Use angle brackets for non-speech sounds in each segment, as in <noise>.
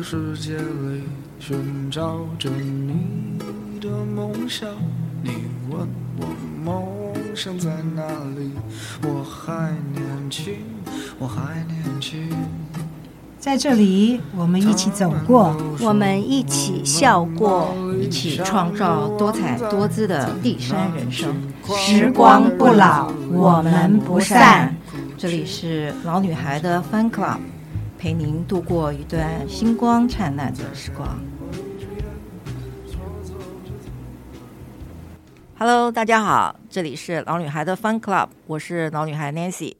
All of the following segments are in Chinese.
这个世界里寻找着你的梦想。你问我梦想在哪里？我还年轻，我还年轻。在这里，我们一起走过，我们一起笑过，一起创造多彩多姿的第三人生。时光不老，我们不散。这里是老女孩的 Fun Club，陪您度过一段星光灿烂的时光。Hello，大家好，这里是老女孩的 Fun Club，我是老女孩 Nancy，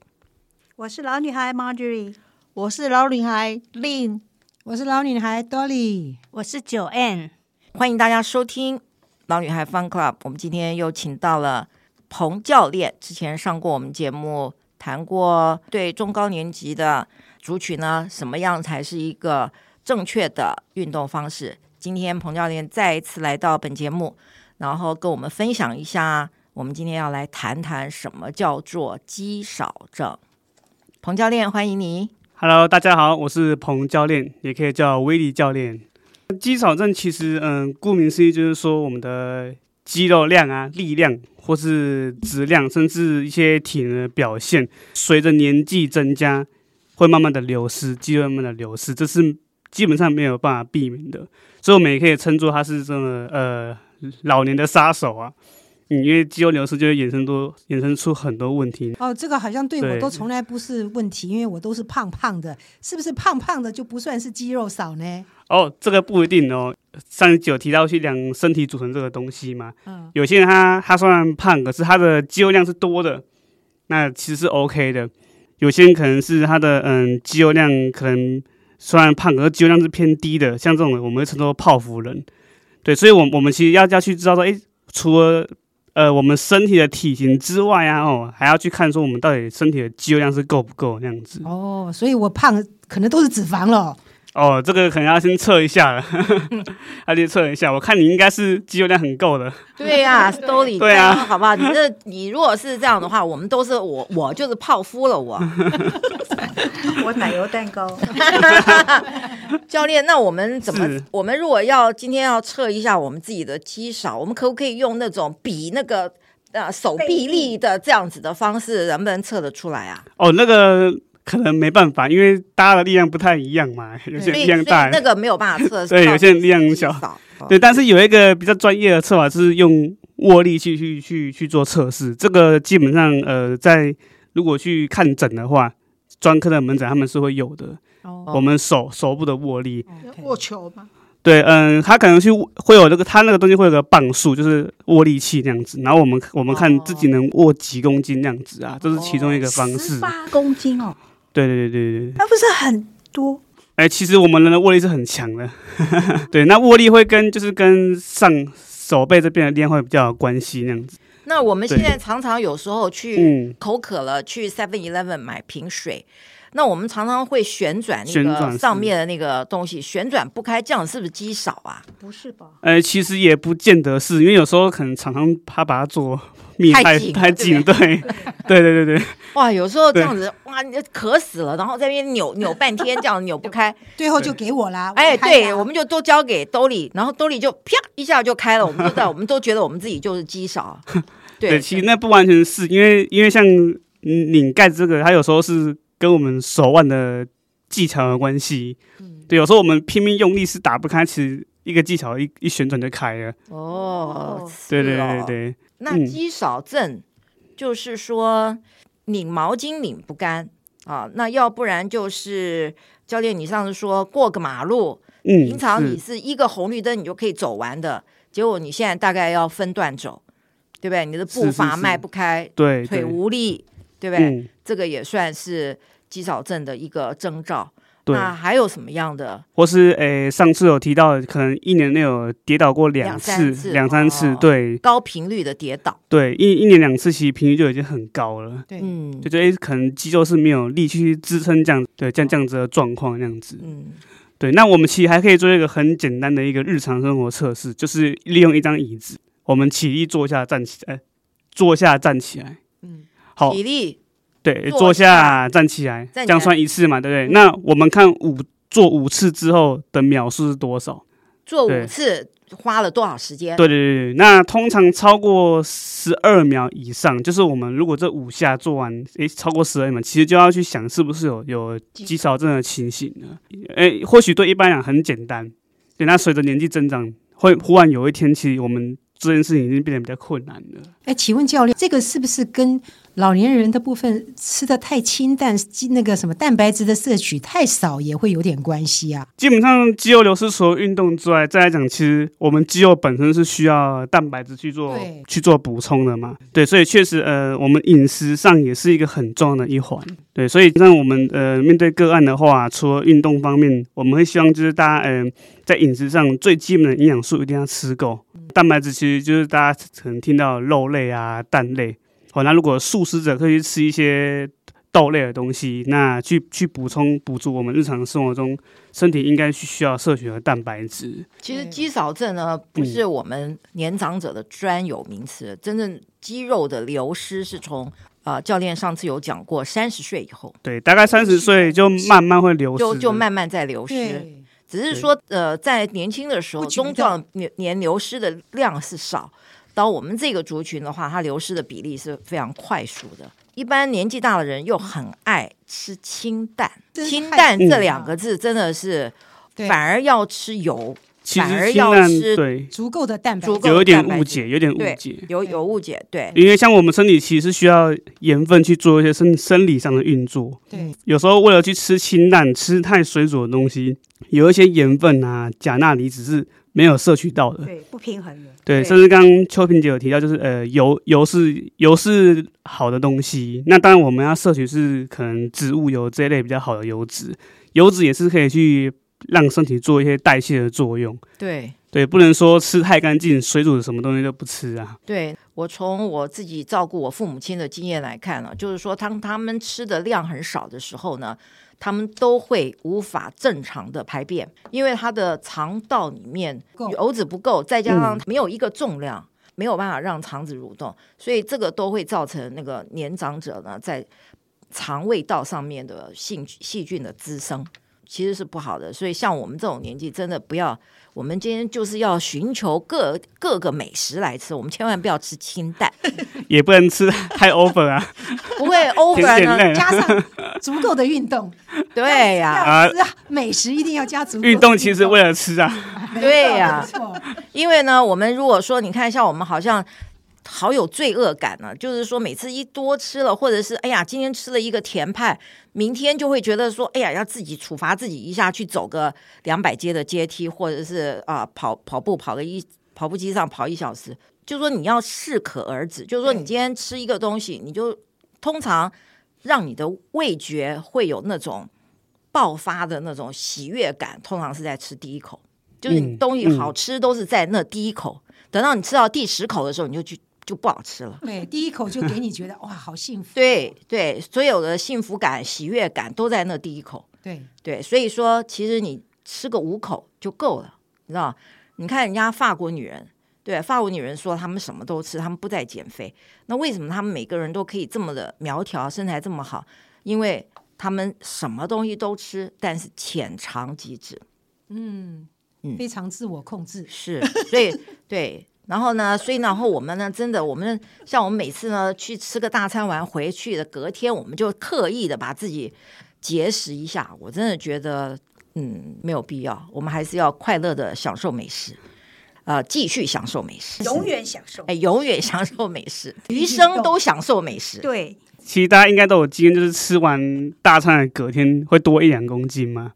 我是老女孩 Marjorie。我是老女孩 Lynn，我是老女孩 Dolly，我是 Joanne。欢迎大家收听老女孩 Fun Club。我们今天又请到了彭教练，之前上过我们节目，谈过对中高年级的族群呢，什么样才是一个正确的运动方式。今天彭教练再一次来到本节目，然后跟我们分享一下，我们今天要来谈谈什么叫做肌少症。彭教练，欢迎你。Hello，大家好，我是彭教练，也可以叫威力教练。肌少症其实，嗯，顾名思义就是说我们的肌肉量啊、力量或是质量，甚至一些体能的表现，随着年纪增加，会慢慢的流失，肌肉慢慢的流失，这是基本上没有办法避免的。所以，我们也可以称作它是这个呃老年的杀手啊。嗯，因为肌肉流失就会衍生多衍生出很多问题。哦，这个好像对我都从来不是问题，因为我都是胖胖的，是不是胖胖的就不算是肌肉少呢？哦，这个不一定哦。上一集有提到去量身体组成这个东西嘛？嗯，有些人他他虽然胖，可是他的肌肉量是多的，那其实是 OK 的。有些人可能是他的嗯肌肉量可能虽然胖，可是肌肉量是偏低的，像这种我们会称作泡芙人。对，所以我我们其实要要去知道说，诶，除了呃，我们身体的体型之外啊，哦，还要去看说我们到底身体的肌肉量是够不够那样子。哦，所以我胖可能都是脂肪了。哦，这个可能要先测一下了，<laughs> 要先测一下。我看你应该是肌肉量很够的。对呀、啊，兜里对啊，好不好？你这你如果是这样的话，我们都是我我就是泡芙了我。<laughs> 我奶油蛋糕。<laughs> 教练，那我们怎么？我们如果要今天要测一下我们自己的肌少，我们可不可以用那种比那个呃手臂力的这样子的方式，能不能测得出来啊？哦，那个。可能没办法，因为大家的力量不太一样嘛，有些力量大，那个没有办法测。<laughs> 对，有些人力量小。对，但是有一个比较专业的测法，是用握力去去去去做测试。这个基本上，呃，在如果去看诊的话，专科的门诊他们是会有的。哦，我们手手部的握力，握球吗？对，嗯，他可能去会有那个，他那个东西会有个磅数，就是握力器那样子。然后我们我们看自己能握几公斤那样子啊，这是其中一个方式。十八公斤哦。对对对对对，那不是很多？哎，其实我们人的握力是很强的，<laughs> 对，那握力会跟就是跟上手背这边的力量会比较有关系那样子。那我们现在常常有时候去口渴了，去 Seven Eleven 买瓶水。那我们常常会旋转那个上面的那个东西，旋转不开，这样是不是肌少啊？不是吧？呃，其实也不见得是，因为有时候可能常常他把它做密太太紧，对对对 <laughs> 对对。哇，有时候这样子，哇，你渴死了，然后在那边扭扭半天，这样扭不开，<laughs> 最后就给我啦。哎，对，我们就都交给兜里，然后兜里就啪一下就开了，我们都知道，我们都觉得我们自己就是肌少。<laughs> 对，其实那不完全是因为，因为像拧盖这个，它有时候是。跟我们手腕的技巧有关系，嗯，对，有时候我们拼命用力是打不开，其实一个技巧一一旋转就开了。哦，对对对对。那肌少症就是说拧毛巾拧不干啊，那要不然就是教练，你上次说过个马路，嗯，平常你是一个红绿灯你就可以走完的，结果你现在大概要分段走，对不对？你的步伐迈不开，对，腿无力。对不对？嗯、这个也算是肌少症的一个征兆。对，那还有什么样的？或是诶，上次有提到，可能一年内有跌倒过两次、两三次，对，高频率的跌倒。对，一一年两次，其实频率就已经很高了。对，嗯，就觉得诶，可能肌肉是没有力气去支撑这样，对，这样这样子的状况，这样子。嗯，对。那我们其实还可以做一个很简单的一个日常生活测试，就是利用一张椅子，我们起立坐下站起来，坐下站起来。体力对，坐下站起来，这样算一次嘛，对不对？那我们看五做五次之后的秒数是多少？做五次花了多少时间？对对对对，那通常超过十二秒以上，就是我们如果这五下做完，诶，超过十二秒，其实就要去想是不是有有肌少症的情形了。诶，或许对一般人很简单，对，那随着年纪增长，会忽然有一天，其实我们这件事情已经变得比较困难了。哎，请问教练，这个是不是跟老年人的部分吃的太清淡，那个什么蛋白质的摄取太少，也会有点关系啊？基本上肌肉流失除了运动之外，再来讲，其实我们肌肉本身是需要蛋白质去做去做补充的嘛。对，所以确实，呃，我们饮食上也是一个很重要的一环。对，所以像我们呃面对个案的话，除了运动方面，我们会希望就是大家呃在饮食上最基本的营养素一定要吃够，蛋白质其实就是大家可能听到肉类啊、蛋类。好，那如果素食者可以吃一些豆类的东西，那去去补充补足我们日常生活中身体应该需需要摄取的蛋白质。其实肌少症呢，不是我们年长者的专有名词，嗯、真正肌肉的流失是从呃教练上次有讲过，三十岁以后，对，大概三十岁就慢慢会流失，就就慢慢在流失。只是说呃，在年轻的时候，中壮年年流失的量是少。到我们这个族群的话，它流失的比例是非常快速的。一般年纪大的人又很爱吃清淡，清淡这两个字真的是反而要吃油，反而要吃对足够的蛋白，有点误解，有点误解，有有误解。对，因为像我们身体其实需要盐分去做一些生生理上的运作。对，有时候为了去吃清淡，吃太水煮的东西，有一些盐分啊、钾、钠离子是。没有摄取到的，对，不平衡的，对，甚至刚刚秋萍姐有提到，就是呃，油油是油是好的东西，那当然我们要摄取是可能植物油这一类比较好的油脂，油脂也是可以去让身体做一些代谢的作用，对对，不能说吃太干净，水煮的什么东西都不吃啊。对，我从我自己照顾我父母亲的经验来看呢，就是说当他们吃的量很少的时候呢。他们都会无法正常的排便，因为他的肠道里面油脂不够，再加上没有一个重量，嗯、没有办法让肠子蠕动，所以这个都会造成那个年长者呢，在肠胃道上面的细细菌的滋生，其实是不好的。所以像我们这种年纪，真的不要。我们今天就是要寻求各各个美食来吃，我们千万不要吃清淡，<laughs> 也不能吃太 over 啊，<laughs> 不会 over 呢，加上 <laughs> 足够的运动，对呀，啊，美食一定要加足够的运动，运动其实为了吃啊，对呀，因为呢，我们如果说你看，像我们好像。好有罪恶感呢，就是说每次一多吃了，或者是哎呀，今天吃了一个甜派，明天就会觉得说，哎呀，要自己处罚自己一下，去走个两百阶的阶梯，或者是啊跑跑步跑个一跑步机上跑一小时，就是说你要适可而止，就是说你今天吃一个东西，你就通常让你的味觉会有那种爆发的那种喜悦感，通常是在吃第一口，就是你东西好吃都是在那第一口，等到你吃到第十口的时候，你就去。就不好吃了。对，第一口就给你觉得哇，好幸福。对对，所有的幸福感、喜悦感都在那第一口。对对，所以说其实你吃个五口就够了，你知道？你看人家法国女人，对，法国女人说她们什么都吃，她们不再减肥。那为什么她们每个人都可以这么的苗条，身材这么好？因为她们什么东西都吃，但是浅尝即止。嗯嗯，非常自我控制。是，所以对。然后呢，所以然后我们呢，真的，我们像我们每次呢去吃个大餐完回去的隔天，我们就刻意的把自己节食一下。我真的觉得，嗯，没有必要。我们还是要快乐的享受美食，呃，继续享受美食，永远享受，哎，永远享受美食，<laughs> 余生都享受美食。对，其实大家应该都有经验，就是吃完大餐的隔天会多一两公斤吗？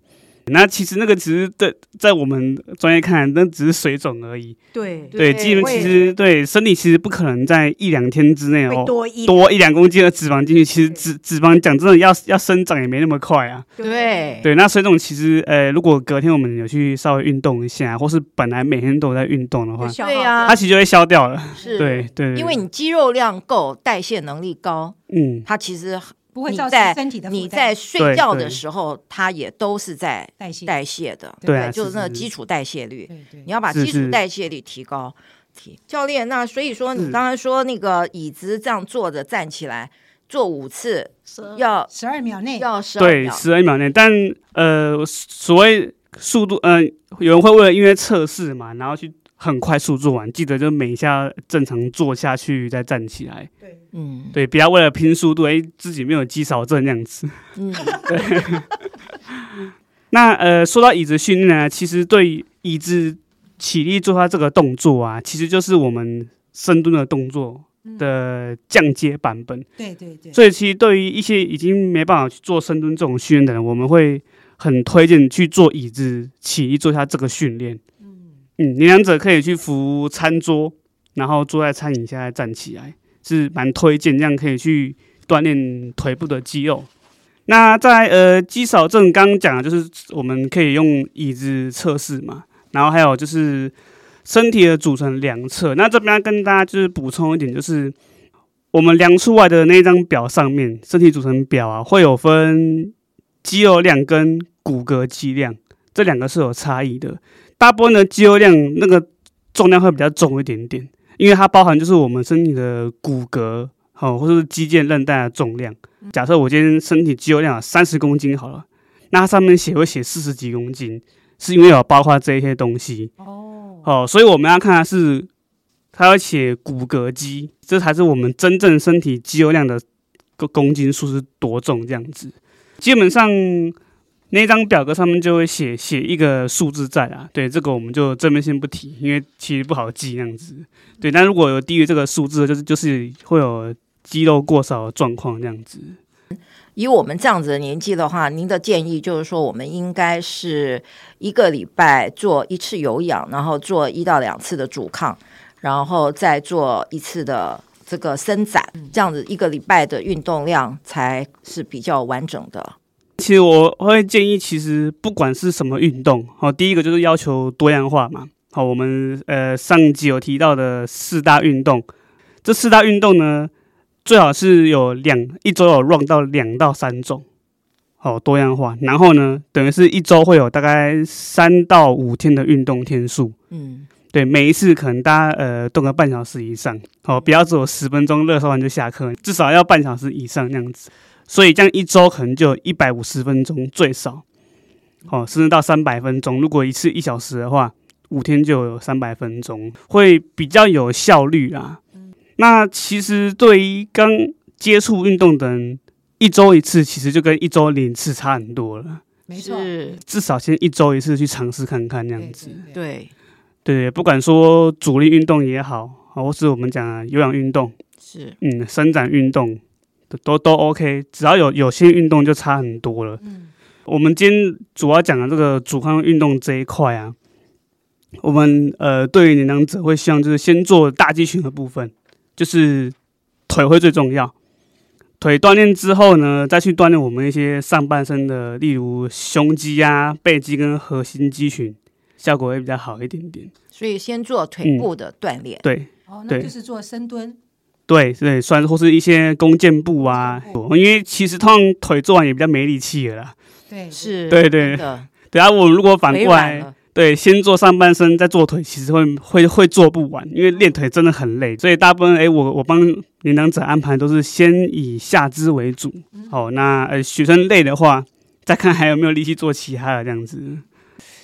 那其实那个只是在在我们专业看，那只是水肿而已。对对，基本其实对身体其实不可能在一两天之内哦多一多一两公斤的脂肪进去。其实脂脂肪讲真的要要生长也没那么快啊。对对，那水肿其实呃，如果隔天我们有去稍微运动一下，或是本来每天都有在运动的话，对呀，它其实就会消掉了。是，对对，因为你肌肉量够，代谢能力高，嗯，它其实。不会造成身体的你在睡觉的时候，它也都是在代谢。代谢的，对，对，就是那基础代谢率。对对，你要把基础代谢率提高。提教练，那所以说你刚才说那个椅子这样坐着站起来，做五次12要十二秒内。要十二对，秒，十二秒内。但呃，所谓速度，嗯、呃，有人会为了因为测试嘛，然后去很快速做完，记得就每一下正常做下去再站起来。嗯，对，不要为了拼速度，哎，自己没有肌少症那样子。嗯，<laughs> 对。那呃，说到椅子训练呢，其实对椅子起立做下这个动作啊，其实就是我们深蹲的动作的降阶版本。对对对，所以其实对于一些已经没办法去做深蹲这种训练的人，我们会很推荐去做椅子起立做一下这个训练。嗯，年长者可以去扶餐桌，然后坐在餐椅下再站起来，是蛮推荐，这样可以去锻炼腿部的肌肉。那在呃肌少症刚刚讲的就是我们可以用椅子测试嘛，然后还有就是身体的组成量测。那这边跟大家就是补充一点，就是我们量出来的那张表上面，身体组成表啊，会有分肌肉量跟骨骼肌量，这两个是有差异的。大部分的肌肉量那个重量会比较重一点点，因为它包含就是我们身体的骨骼，好或者是肌腱韧带的重量。假设我今天身体肌肉量三十公斤好了，那它上面写会写四十几公斤，是因为有包括这一些东西哦。哦，所以我们要看的是，它要写骨骼肌，这才是我们真正身体肌肉量的个公斤数是多重这样子。基本上那张表格上面就会写写一个数字在啊。对，这个我们就这边先不提，因为其实不好记那样子。对，但如果有低于这个数字，就是就是会有。肌肉过少的状况这样子，以我们这样子的年纪的话，您的建议就是说，我们应该是一个礼拜做一次有氧，然后做一到两次的阻抗，然后再做一次的这个伸展，这样子一个礼拜的运动量才是比较完整的。其实我会建议，其实不管是什么运动，好，第一个就是要求多样化嘛。好，我们呃上集有提到的四大运动，这四大运动呢。最好是有两一周有 run 到两到三种，好多样化。然后呢，等于是一周会有大概三到五天的运动天数。嗯，对，每一次可能大家呃动个半小时以上，好，不要只有十分钟热身完就下课，至少要半小时以上那样子。所以这样一周可能就一百五十分钟最少，哦，甚至到三百分钟。如果一次一小时的话，五天就有三百分钟，会比较有效率啊。那其实对于刚接触运动的人，一周一次其实就跟一周零次差很多了。没错，至少先一周一次去尝试看看这样子。对对对，不管说主力运动也好，或是我们讲的有氧运动，是嗯，伸展运动都都 OK，只要有有些运动就差很多了。嗯，我们今天主要讲的这个阻抗运动这一块啊，我们呃对于年长者会希望就是先做大肌群的部分。就是腿会最重要，腿锻炼之后呢，再去锻炼我们一些上半身的，例如胸肌啊、背肌跟核心肌群，效果会比较好一点点。所以先做腿部的锻炼，嗯、对，哦，那就是做深蹲，对对，算或是一些弓箭步啊，因为其实通常腿做完也比较没力气了啦。对，是，对对对。等下 <laughs> 我如果反过来。对，先做上半身，再做腿，其实会会会做不完，因为练腿真的很累。所以大部分，哎，我我帮年长者安排都是先以下肢为主。好，那呃学生累的话，再看还有没有力气做其他的这样子。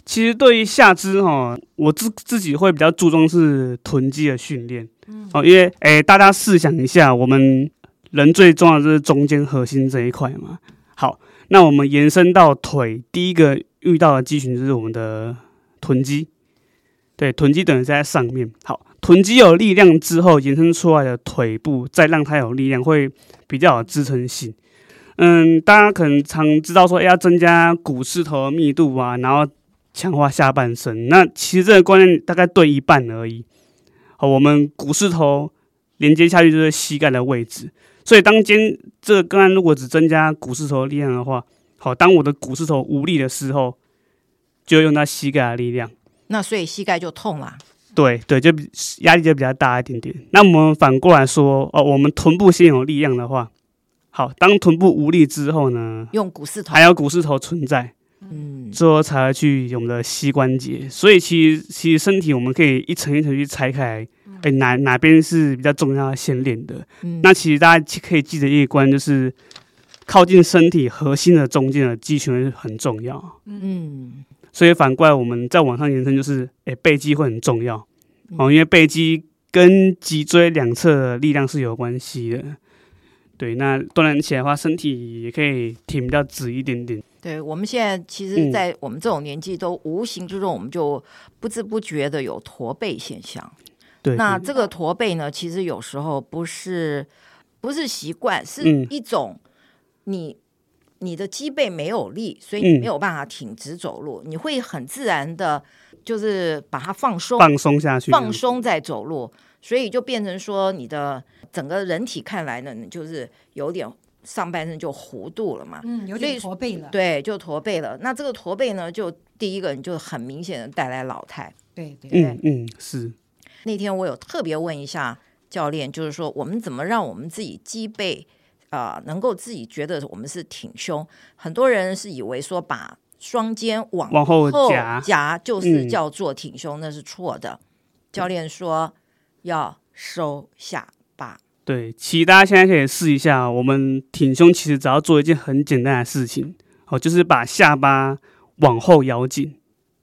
其实对于下肢哈，我自自己会比较注重是臀肌的训练。哦，因为哎，大家试想一下，我们人最重要的就是中间核心这一块嘛。好，那我们延伸到腿，第一个遇到的肌群就是我们的。臀肌，对，臀肌等于在上面。好，臀肌有力量之后，延伸出来的腿部再让它有力量，会比较有支撑性。嗯，大家可能常知道说，要增加股四头的密度啊，然后强化下半身。那其实这个观念大概对一半而已。好，我们股四头连接下去就是膝盖的位置，所以当肩这个个案如果只增加股四头力量的话，好，当我的股四头无力的时候。就用到膝盖的力量，那所以膝盖就痛啦。对对，就压力就比较大一点点。那我们反过来说，哦，我们臀部先有力量的话，好，当臀部无力之后呢，用股四头，还有股四头存在，嗯，之后才会去我们的膝关节。所以其实其实身体我们可以一层一层去拆开来，哎，哪哪边是比较重要先练的。嗯，那其实大家可以记得一个观，就是靠近身体核心的中间的肌群很重要。嗯，所以反过来我们再往上延伸，就是哎，背肌会很重要嗯哦，因为背肌跟脊椎两侧的力量是有关系的。对，那锻炼起来的话，身体也可以挺比较直一点点。对，我们现在其实，在我们这种年纪，都无形之中，我们就不知不觉的有驼背现象。对，那这个驼背呢，其实有时候不是不是习惯，是一种你、嗯、你的脊背没有力，所以你没有办法挺直走路，嗯、你会很自然的，就是把它放松，放松下去，放松再走路，所以就变成说你的。整个人体看来呢，你就是有点上半身就弧度了嘛，嗯，有点驼背了，对，就驼背了。那这个驼背呢，就第一个你就很明显的带来老态，对对，嗯嗯是。那天我有特别问一下教练，就是说我们怎么让我们自己脊背啊、呃，能够自己觉得我们是挺胸。很多人是以为说把双肩往往后夹夹就是叫做挺胸，嗯、那是错的。教练说要收下。对，其实大家现在可以试一下，我们挺胸其实只要做一件很简单的事情，哦，就是把下巴往后咬紧，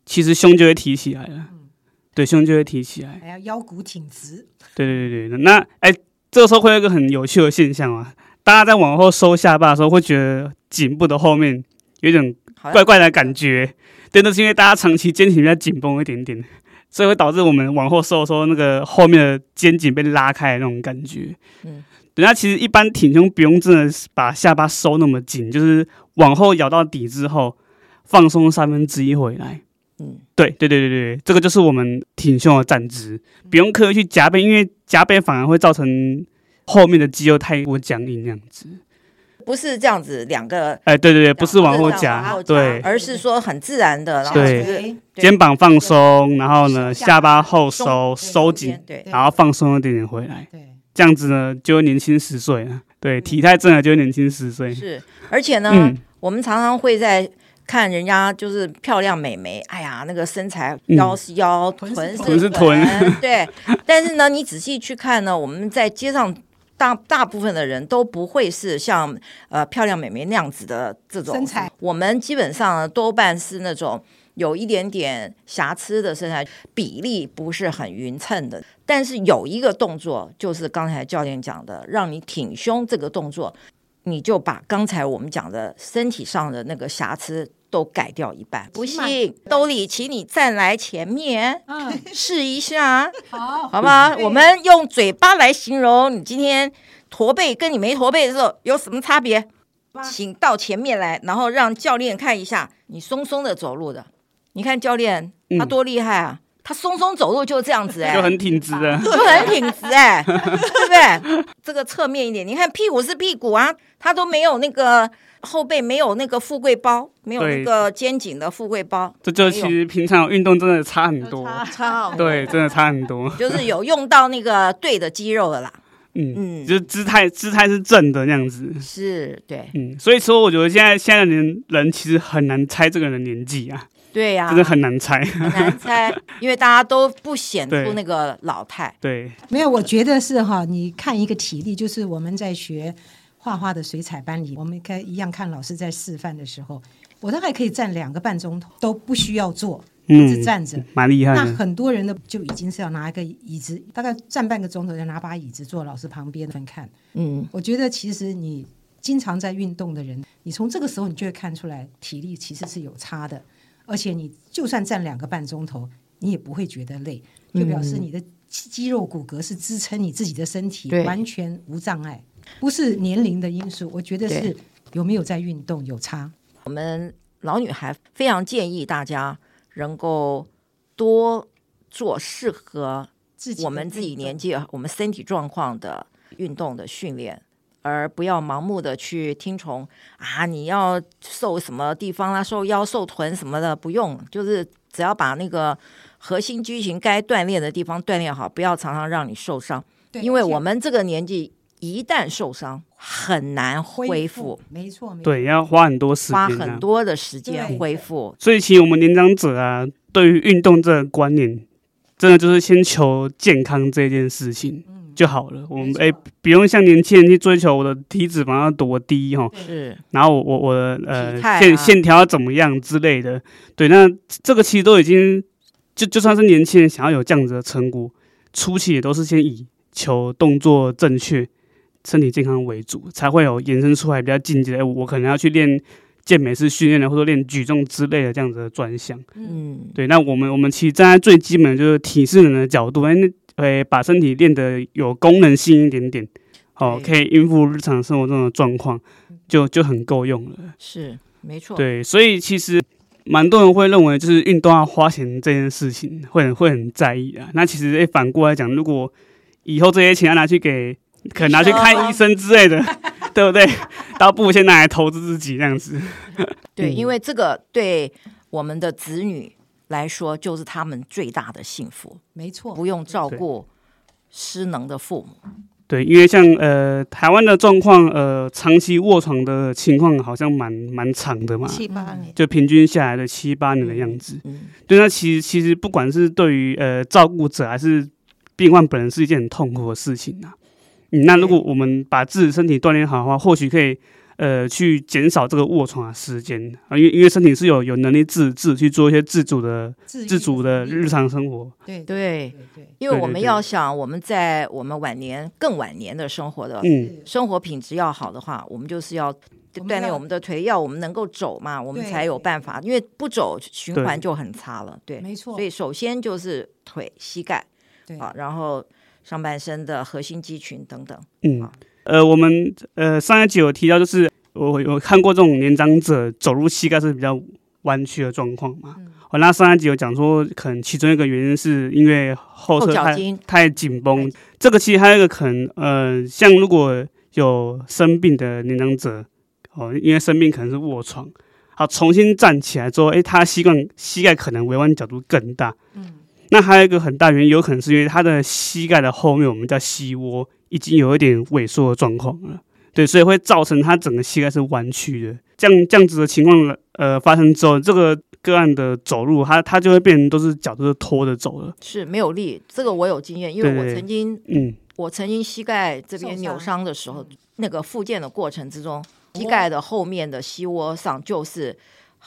其实胸就会提起来了。嗯、对，胸就会提起来，还要腰骨挺直。对对对对，那哎，这个时候会有一个很有趣的现象啊，大家在往后收下巴的时候，会觉得颈部的后面有点怪怪的感觉，真的是因为大家长期肩颈比较紧绷一点点。所以会导致我们往后收的时候，那个后面的肩颈被拉开的那种感觉。嗯，等下其实一般挺胸不用真的把下巴收那么紧，就是往后咬到底之后，放松三分之一回来。嗯，对对对对对，这个就是我们挺胸的站姿，不用刻意去夹背，因为夹背反而会造成后面的肌肉太过僵硬那样子。不是这样子，两个哎，对对对，不是往后夹，对，而是说很自然的，然后对，肩膀放松，然后呢，下巴后收收紧，对，然后放松一点点回来，对，这样子呢，就会年轻十岁了，对，体态正了就会年轻十岁。是，而且呢，我们常常会在看人家就是漂亮美眉，哎呀，那个身材腰是腰，臀是臀，对，但是呢，你仔细去看呢，我们在街上。大大部分的人都不会是像呃漂亮美眉那样子的这种身材，我们基本上多半是那种有一点点瑕疵的身材，比例不是很匀称的。但是有一个动作，就是刚才教练讲的，让你挺胸这个动作，你就把刚才我们讲的身体上的那个瑕疵。都改掉一半，不信，兜里，请你站来前面，嗯，试一下，<laughs> 好，好吗？我们用嘴巴来形容你今天驼背跟你没驼背的时候有什么差别？请到前面来，然后让教练看一下你松松的走路的。你看教练他多厉害啊！他松松走路就这样子，哎，就很挺直的，<laughs> 就很挺直，哎，对不对？这个侧面一点，你看屁股是屁股啊，他都没有那个。后背没有那个富贵包，没有那个肩颈的富贵包，这就其实平常运动真的差很多，<laughs> 差，差对，真的差很多，就是有用到那个对的肌肉了啦。嗯嗯，就是姿态姿态是正的那样子，是对，嗯，所以说我觉得现在现在的人人其实很难猜这个人的年纪啊，对呀、啊，真的很难猜，很难猜，<laughs> 因为大家都不显出那个老态，对，对没有，我觉得是哈，你看一个体力，就是我们在学。画画的水彩班里，我们可以一样看老师在示范的时候，我大概可以站两个半钟头都不需要坐，一直站着，蛮厉害。那很多人呢，就已经是要拿一个椅子，大概站半个钟头，就拿把椅子坐老师旁边看。嗯，我觉得其实你经常在运动的人，你从这个时候你就会看出来体力其实是有差的，而且你就算站两个半钟头，你也不会觉得累，就表示你的肌肉骨骼是支撑你自己的身体，完全无障碍。不是年龄的因素，我觉得是有没有在运动有差。我们老女孩非常建议大家能够多做适合我们自己年纪、我们身体状况的运动的训练，而不要盲目的去听从啊！你要瘦什么地方啊？瘦腰、瘦臀什么的不用，就是只要把那个核心肌群该锻炼的地方锻炼好，不要常常让你受伤。因为我们这个年纪。一旦受伤，很难恢复。没错，没错，对，要花很多时间，啊，花很多的时间恢复。所以，其实我们年长者啊，对于运动这个观念，真的就是先求健康这件事情就好了。我们哎、不用像年轻人去追求我的体脂肪要多低哈，是然后我我我的呃啊线线条要怎么样之类的。对，那这个其实都已经就就算是年轻人想要有这样子的成果，初期也都是先以求动作正确、身体健康为主，才会有延伸出来比较进阶的。我可能要去练。健美式训练的，或者练举重之类的这样子的专项，嗯，对。那我们我们其实站在最基本的就是体适能的角度，哎，那呃把身体练得有功能性一点点，哦，可以应付日常生活中的状况，就就很够用了。是没错，对。所以其实蛮多人会认为，就是运动要花钱这件事情，会很会很在意啊。那其实诶，反过来讲，如果以后这些钱要拿去给，可能拿去看医生之类的。对不对？倒不如先拿来投资自己这样子。对，因为这个对我们的子女来说，就是他们最大的幸福。没错，不用照顾失能的父母。对，因为像呃台湾的状况，呃长期卧床的情况好像蛮蛮长的嘛，七八年，就平均下来的七八年的样子。嗯，对，那其实其实不管是对于呃照顾者还是病患本人，是一件很痛苦的事情啊。嗯，那如果我们把自己身体锻炼好的话，或许可以呃去减少这个卧床的时间啊，因为因为身体是有有能力自自去做一些自主的自主的日常生活。对对对，因为我们要想我们在我们晚年更晚年的生活的嗯生活品质要好的话，我们就是要锻炼我们的腿，要我们能够走嘛，我们才有办法。因为不走循环就很差了。对，没错。所以首先就是腿、膝盖，对啊，然后。上半身的核心肌群等等，嗯，呃，我们呃上一集有提到，就是我有看过这种年长者走路膝盖是比较弯曲的状况嘛。我、嗯、那上一集有讲说，可能其中一个原因是因为后侧太太紧绷。这个其实还有一个可能，呃，像如果有生病的年长者，哦，因为生病可能是卧床，好，重新站起来之后，哎，他膝盖膝盖可能微弯角度更大。嗯。那还有一个很大原因，有可能是因为他的膝盖的后面，我们叫膝窝，已经有一点萎缩的状况了。对，所以会造成他整个膝盖是弯曲的。这样这样子的情况，呃，发生之后，这个个案的走路，他他就会变成都是脚都是拖着走了，是没有力。这个我有经验，因为我曾经，嗯，我曾经膝盖这边扭伤的时候，那个复健的过程之中，膝盖的后面的膝窝上就是。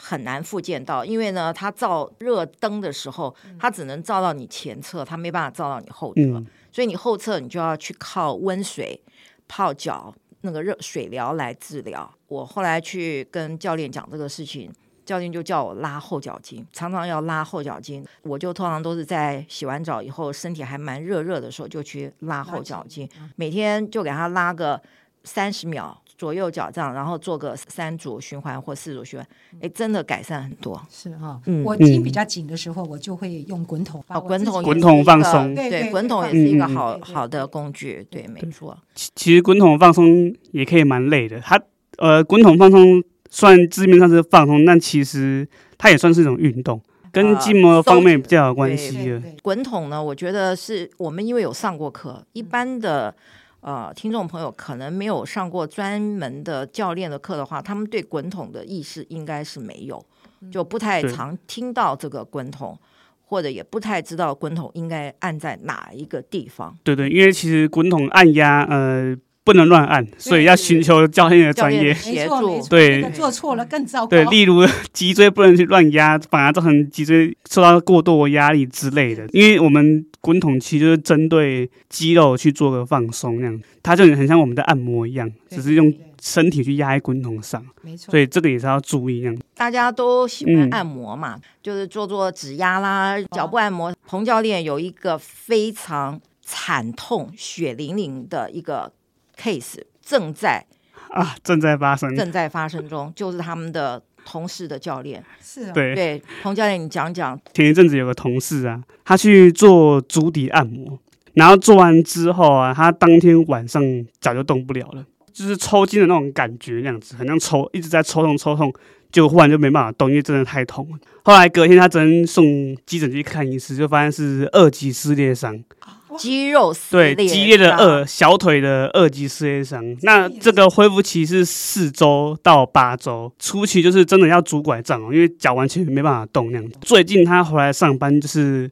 很难复健到，因为呢，它照热灯的时候，它只能照到你前侧，它没办法照到你后侧，嗯、所以你后侧你就要去靠温水泡脚那个热水疗来治疗。我后来去跟教练讲这个事情，教练就叫我拉后脚筋，常常要拉后脚筋。我就通常都是在洗完澡以后，身体还蛮热热的时候就去拉后脚筋，每天就给他拉个三十秒。左右脚这样，然后做个三组循环或四组循环，哎，真的改善很多。是哈、哦，嗯，我筋比较紧的时候，我就会用滚筒。哦，滚筒，滚筒放松，对，滚筒也是一个好好的工具。对，没错。其其实滚筒放松也可以蛮累的。它呃，滚筒放松虽然字面上是放松，但其实它也算是一种运动，跟筋膜方面比较有关系的。滚筒呢，我觉得是我们因为有上过课，一般的。呃，听众朋友可能没有上过专门的教练的课的话，他们对滚筒的意识应该是没有，就不太常听到这个滚筒，或者也不太知道滚筒应该按在哪一个地方。对对，因为其实滚筒按压，呃。不能乱按，所以要寻求教练的专业协助。对，做错了更糟糕。对，例如脊椎不能去乱压，反而造成脊椎受到过度的压力之类的。因为我们滚筒其实就是针对肌肉去做个放松，那样它就很像我们的按摩一样，只是用身体去压在滚筒上。没错，所以这个也是要注意。这样大家都喜欢按摩嘛，嗯、就是做做指压啦、脚部按摩。彭教练有一个非常惨痛、血淋淋的一个。Case 正在啊，正在发生，正在发生中，就是他们的同事的教练是、啊，对对，彭教练，你讲讲。前一阵子有个同事啊，他去做足底按摩，然后做完之后啊，他当天晚上脚就动不了了，就是抽筋的那种感觉，那样子，很像抽，一直在抽痛抽痛，就忽然就没办法动，因为真的太痛了。后来隔天他真送急诊去看医师，就发现是二级撕裂伤。肌肉撕裂，对，激烈的二小腿的二级撕裂伤，那这个恢复期是四周到八周，初期就是真的要拄拐杖哦，因为脚完全没办法动那样。最近他回来上班，就是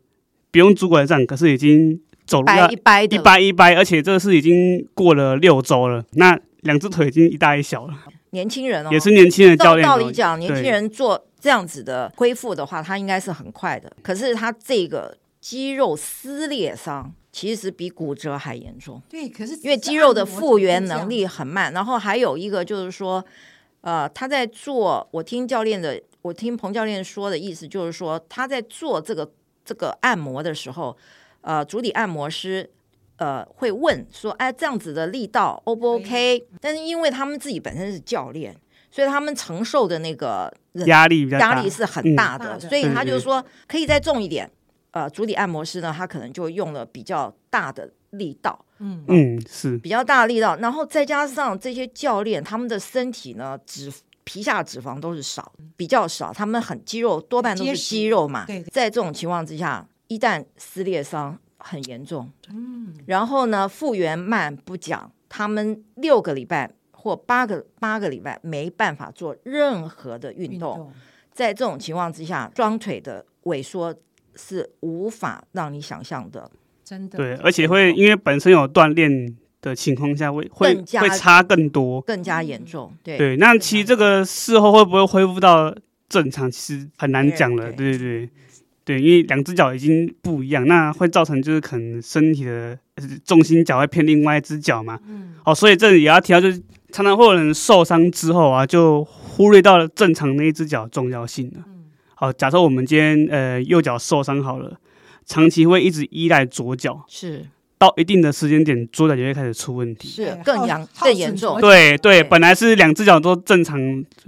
不不用拄拐杖，可是已经走路一掰一掰一掰，而且这个是已经过了六周了，那两只腿已经一大一小了。年轻人哦，也是年轻人教练。道理讲，年轻人做这样子的恢复的话，他应该是很快的。可是他这个肌肉撕裂伤，其实比骨折还严重。对，可是因为肌肉的复原能力很慢。然后还有一个就是说，呃，他在做，我听教练的，我听彭教练说的意思就是说，他在做这个这个按摩的时候，呃，足底按摩师。呃，会问说，哎，这样子的力道 O 不 OK？但是因为他们自己本身是教练，所以他们承受的那个压力压力是很大的，嗯、所以他就说可以再重一点。呃，足底按摩师呢，他可能就用了比较大的力道，嗯嗯，是比较大的力道，然后再加上这些教练他们的身体呢，脂皮下脂肪都是少，比较少，他们很肌肉多半都是肌肉嘛。对，在这种情况之下，一旦撕裂伤。很严重，嗯，然后呢，复原慢不讲，他们六个礼拜或八个八个礼拜没办法做任何的运动，运动在这种情况之下，双腿的萎缩是无法让你想象的，真的，对，而且会因为本身有锻炼的情况下会，会会会差更多，更加严重，对对。那其实这个事后会不会恢复到正常，其实很难讲了，对对对。对，因为两只脚已经不一样，那会造成就是可能身体的重心脚会偏另外一只脚嘛。嗯。哦，所以这里也要提到，就是常常会有人受伤之后啊，就忽略到了正常那一只脚重要性了。嗯。好，假设我们今天呃右脚受伤好了，长期会一直依赖左脚，是到一定的时间点，左脚就会开始出问题，是更严更严重。对对，本来是两只脚都正常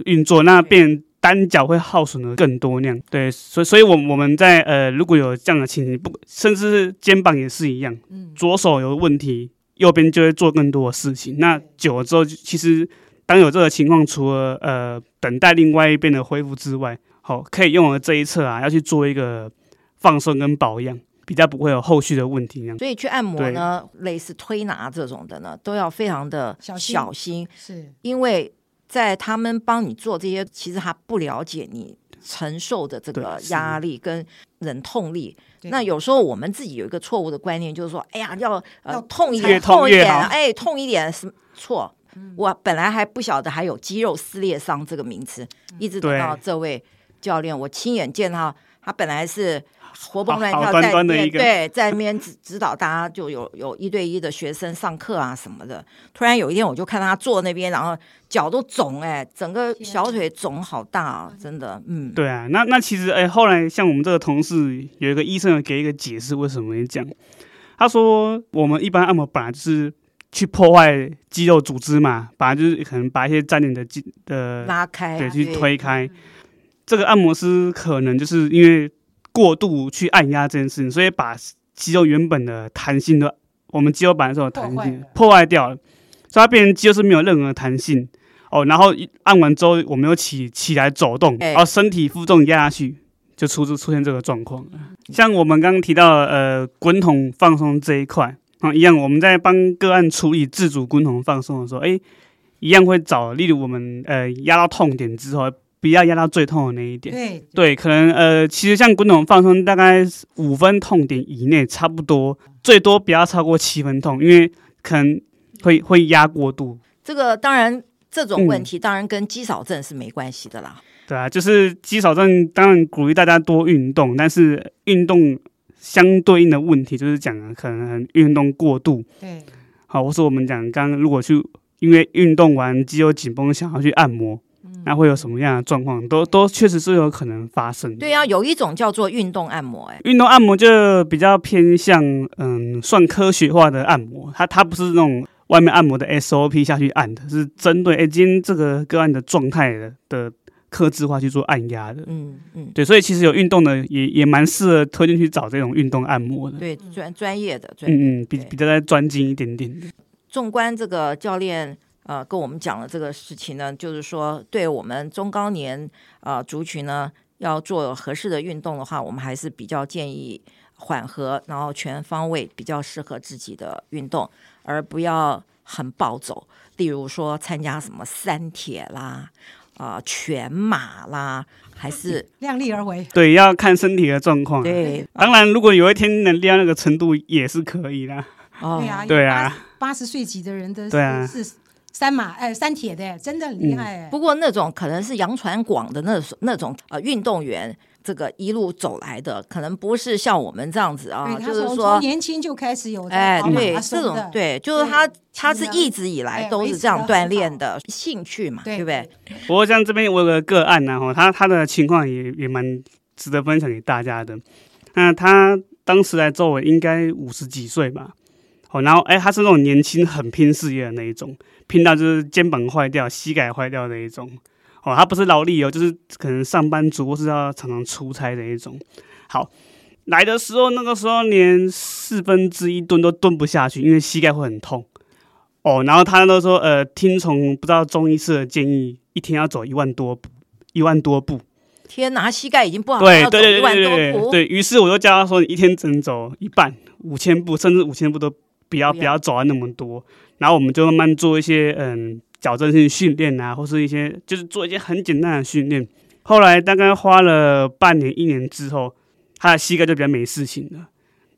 运作，那变。单脚会耗损的更多那样，对，所以所以，我我们在呃，如果有这样的情形，不，甚至是肩膀也是一样，嗯，左手有问题，右边就会做更多的事情。那久了之后，其实当有这个情况，除了呃等待另外一边的恢复之外，好，可以用的这一侧啊，要去做一个放松跟保养，比较不会有后续的问题那样。所以去按摩呢，类似推拿这种的呢，都要非常的小心，小心，是因为。在他们帮你做这些，其实他不了解你承受的这个压力跟忍痛力。那有时候我们自己有一个错误的观念，就是说，哎呀，要呃痛一点，痛一点，哎，痛一点是错。我本来还不晓得还有肌肉撕裂伤这个名词，一直等到这位教练，我亲眼见到，他本来是。活蹦乱跳在那边，对，在那边指指导大家，就有有一对一的学生上课啊什么的。突然有一天，我就看他坐那边，然后脚都肿，哎，整个小腿肿好大啊，真的，嗯，对啊。那那其实，哎，后来像我们这个同事有一个医生给一个解释，为什么会这样？他说，我们一般按摩本来就是去破坏肌肉组织嘛，本来就是可能把一些粘连的肌的拉开，对，去推开。这个按摩师可能就是因为。过度去按压这件事情，所以把肌肉原本的弹性的，我们肌肉本来是有弹性破坏掉了，所以它变成肌肉是没有任何弹性哦。然后按完之后，我们又起起来走动，然后身体负重压下去，就出出现这个状况。像我们刚刚提到呃滚筒放松这一块啊，一样我们在帮个案处理自主滚筒放松的时候，哎，一样会找，例如我们呃压到痛点之后。不要压到最痛的那一点。对对，可能呃，其实像滚筒放松，大概五分痛点以内差不多，最多不要超过七分痛，因为可能会会压过度。这个当然，这种问题当然跟肌少症是没关系的啦。嗯、对啊，就是肌少症，当然鼓励大家多运动，但是运动相对应的问题就是讲可能运动过度。对，好，或是我们讲刚刚如果去因为运动完肌肉紧绷，想要去按摩。那会有什么样的状况？都都确实是有可能发生的。对啊，有一种叫做运动按摩，哎，运动按摩就比较偏向嗯，算科学化的按摩。它它不是那种外面按摩的 SOP 下去按的，是针对哎今天这个个案的状态的的克制化去做按压的。嗯嗯，对，所以其实有运动的也也蛮适合推荐去找这种运动按摩的。对，专专业的，专业的嗯嗯，比比较再专精一点点的。纵观这个教练。呃，跟我们讲了这个事情呢，就是说，对我们中高年呃族群呢，要做合适的运动的话，我们还是比较建议缓和，然后全方位比较适合自己的运动，而不要很暴走。例如说参加什么三铁啦，啊、全马啦，还是 <laughs> 量力而为？对，要看身体的状况。对，当然，如果有一天能练到那个程度，也是可以的。哦，对啊，对啊，八十岁级的人的对啊是三马哎三铁的，真的很厉害、嗯。不过那种可能是杨传广的那种那种呃运动员。这个一路走来的，可能不是像我们这样子啊，就是说年轻就开始有哎，对这种对，就是他他是一直以来都是这样锻炼的兴趣嘛，对不对？不过像这边我有个个案呢，哈，他他的情况也也蛮值得分享给大家的。那他当时来周围应该五十几岁吧，哦，然后哎，他是那种年轻很拼事业的那一种，拼到就是肩膀坏掉、膝盖坏掉的那一种。哦，他不是劳力哦，就是可能上班族或是要常常出差的一种。好，来的时候那个时候连四分之一蹲都蹲不下去，因为膝盖会很痛。哦，然后他都说，呃，听从不知道中医师的建议，一天要走一万多步，一万多步。天哪，他膝盖已经不好，对对对对对对，对，于是我就叫他说，你一天只能走一半，五千步，甚至五千步都不要不要，不要走完那么多。然后我们就慢慢做一些，嗯。矫正性训练啊，或是一些就是做一些很简单的训练。后来大概花了半年、一年之后，他的膝盖就比较没事情了。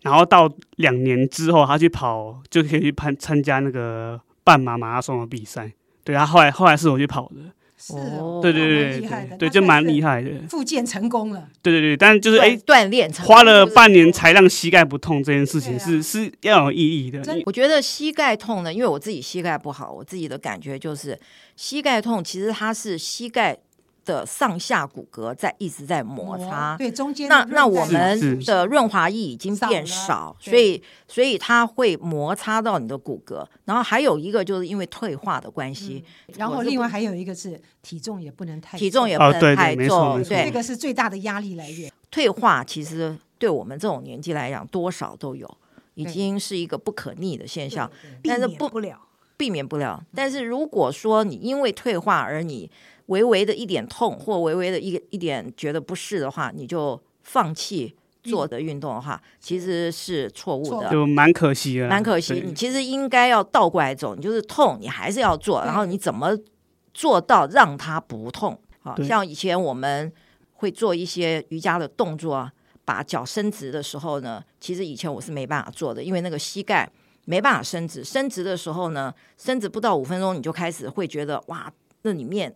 然后到两年之后，他去跑就可以去参参加那个半马马拉松的比赛。对，他后来后来是我去跑的。是哦，对对对对，对就蛮厉害的。复健成功了。对对对，但就是哎，锻炼成花了半年才让膝盖不痛这件事情是是要有意义的。我觉得膝盖痛呢，因为我自己膝盖不好，我自己的感觉就是膝盖痛，其实它是膝盖。的上下骨骼在一直在摩擦，对中间那那我们的润滑液已经变少，所以所以它会摩擦到你的骨骼。然后还有一个就是因为退化的关系，嗯、然后另外还有一个是体重也不能太体重也不能太重，哦、对，对，这个是最大的压力来源。退化其实对我们这种年纪来讲，多少都有，已经是一个不可逆的现象，但是不不了。避免不了。但是如果说你因为退化而你微微的一点痛，或微微的一一点觉得不适的话，你就放弃做的运动的话，嗯、其实是错误的，就蛮可惜的，蛮可惜。你其实应该要倒过来走，你就是痛，你还是要做，然后你怎么做到让它不痛？好像以前我们会做一些瑜伽的动作啊，把脚伸直的时候呢，其实以前我是没办法做的，因为那个膝盖没办法伸直。伸直的时候呢，伸直不到五分钟，你就开始会觉得哇，那里面。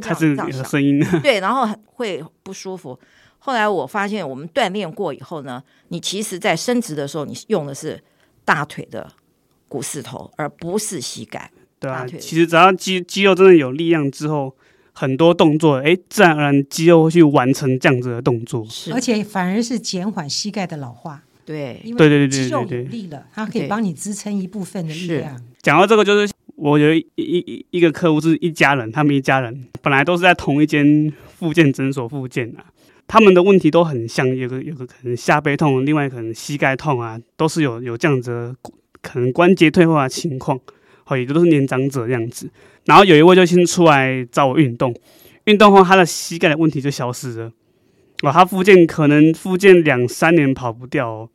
它是有声音，对，然后会不舒服。后来我发现，我们锻炼过以后呢，你其实在伸直的时候，你用的是大腿的股四头，而不是膝盖。对啊，其实只要肌肌肉真的有力量之后，很多动作，哎，自然而然肌肉会去完成这样子的动作，而且反而是减缓膝盖的老化。对，因为肌肉有力了，它可以帮你支撑一部分的力量。讲到这个，就是。我有一一一个客户是一家人，他们一家人本来都是在同一间复健诊所复健啊，他们的问题都很像，有个有个可能下背痛，另外可能膝盖痛啊，都是有有这样子可能关节退化的情况，好，也都是年长者这样子。然后有一位就先出来找我运动，运动后他的膝盖的问题就消失了，哦，他复健可能复健两三年跑不掉哦，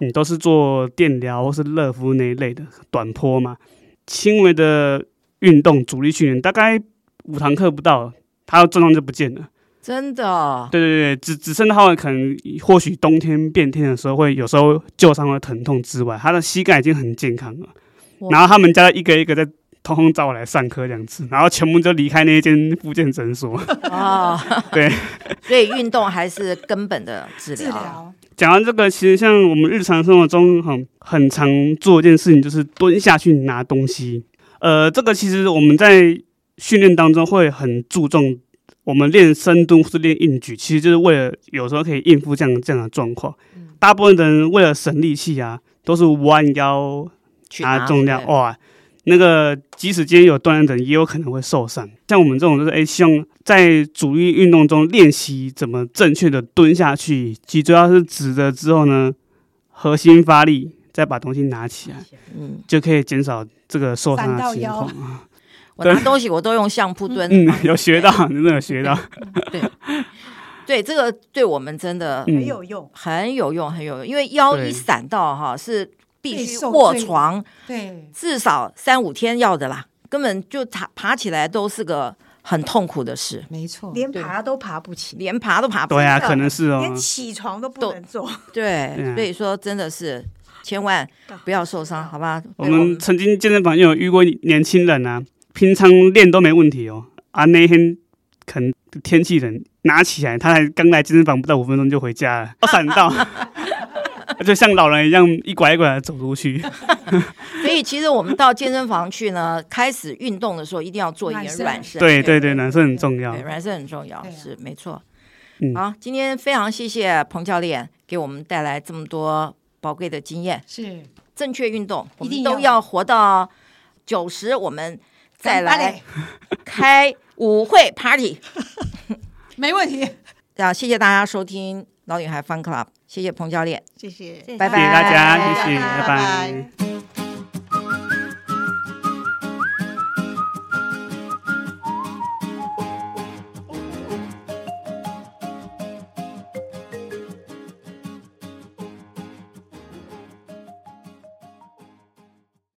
你都是做电疗或是热敷那一类的短坡嘛。轻微的运动，阻力训练，大概五堂课不到，他的症状就不见了。真的？对对对，只只剩他可能或许冬天变天的时候会有时候旧伤会疼痛之外，他的膝盖已经很健康了。然后他们家一个一个在通通找我来上课这样子，然后全部就离开那间复健诊所。哦，对，<laughs> 所以运动还是根本的治疗。讲到这个，其实像我们日常生活中很很常做一件事情，就是蹲下去拿东西。呃，这个其实我们在训练当中会很注重，我们练深蹲或是练硬举，其实就是为了有时候可以应付这样这样的状况。大部分的人为了省力气啊，都是弯腰拿重量，哇。那个，即使今天有锻炼的人，也有可能会受伤。像我们这种，就是哎，希望在主力运动中练习怎么正确的蹲下去，其实主要是直的之后呢，核心发力，再把东西拿起来，嗯，就可以减少这个受伤的情况。<laughs> 我拿东西我都用相扑蹲，嗯，有学到，<laughs> 真的有学到。对，对，这个对我们真的很有用，很有用，很有用，因为腰一闪到哈是。必须卧床，对，至少三五天要的啦，根本就爬爬起来都是个很痛苦的事，没错，连爬都爬不起，连爬都爬不起。对啊，可能是哦，连起床都不能做。对，所以说真的是千万不要受伤，好吧？我们曾经健身房有遇过年轻人啊，平常练都没问题哦，啊那天可能天气冷，拿起来他还刚来健身房不到五分钟就回家了，闪到。<laughs> <laughs> 就像老人一样一拐一拐的走出去，<laughs> 所以其实我们到健身房去呢，开始运动的时候一定要做一点软身。对对对，软身很重要，软身很重要，是没错。好，今天非常谢谢彭教练给我们带来这么多宝贵的经验。是正确运动，我们都要活到九十，我们再来 <laughs> 开舞会 party，没问题。啊，谢谢大家收听老女孩 Fun Club。谢谢彭教练，谢谢，拜拜，谢谢大家，谢谢，拜拜。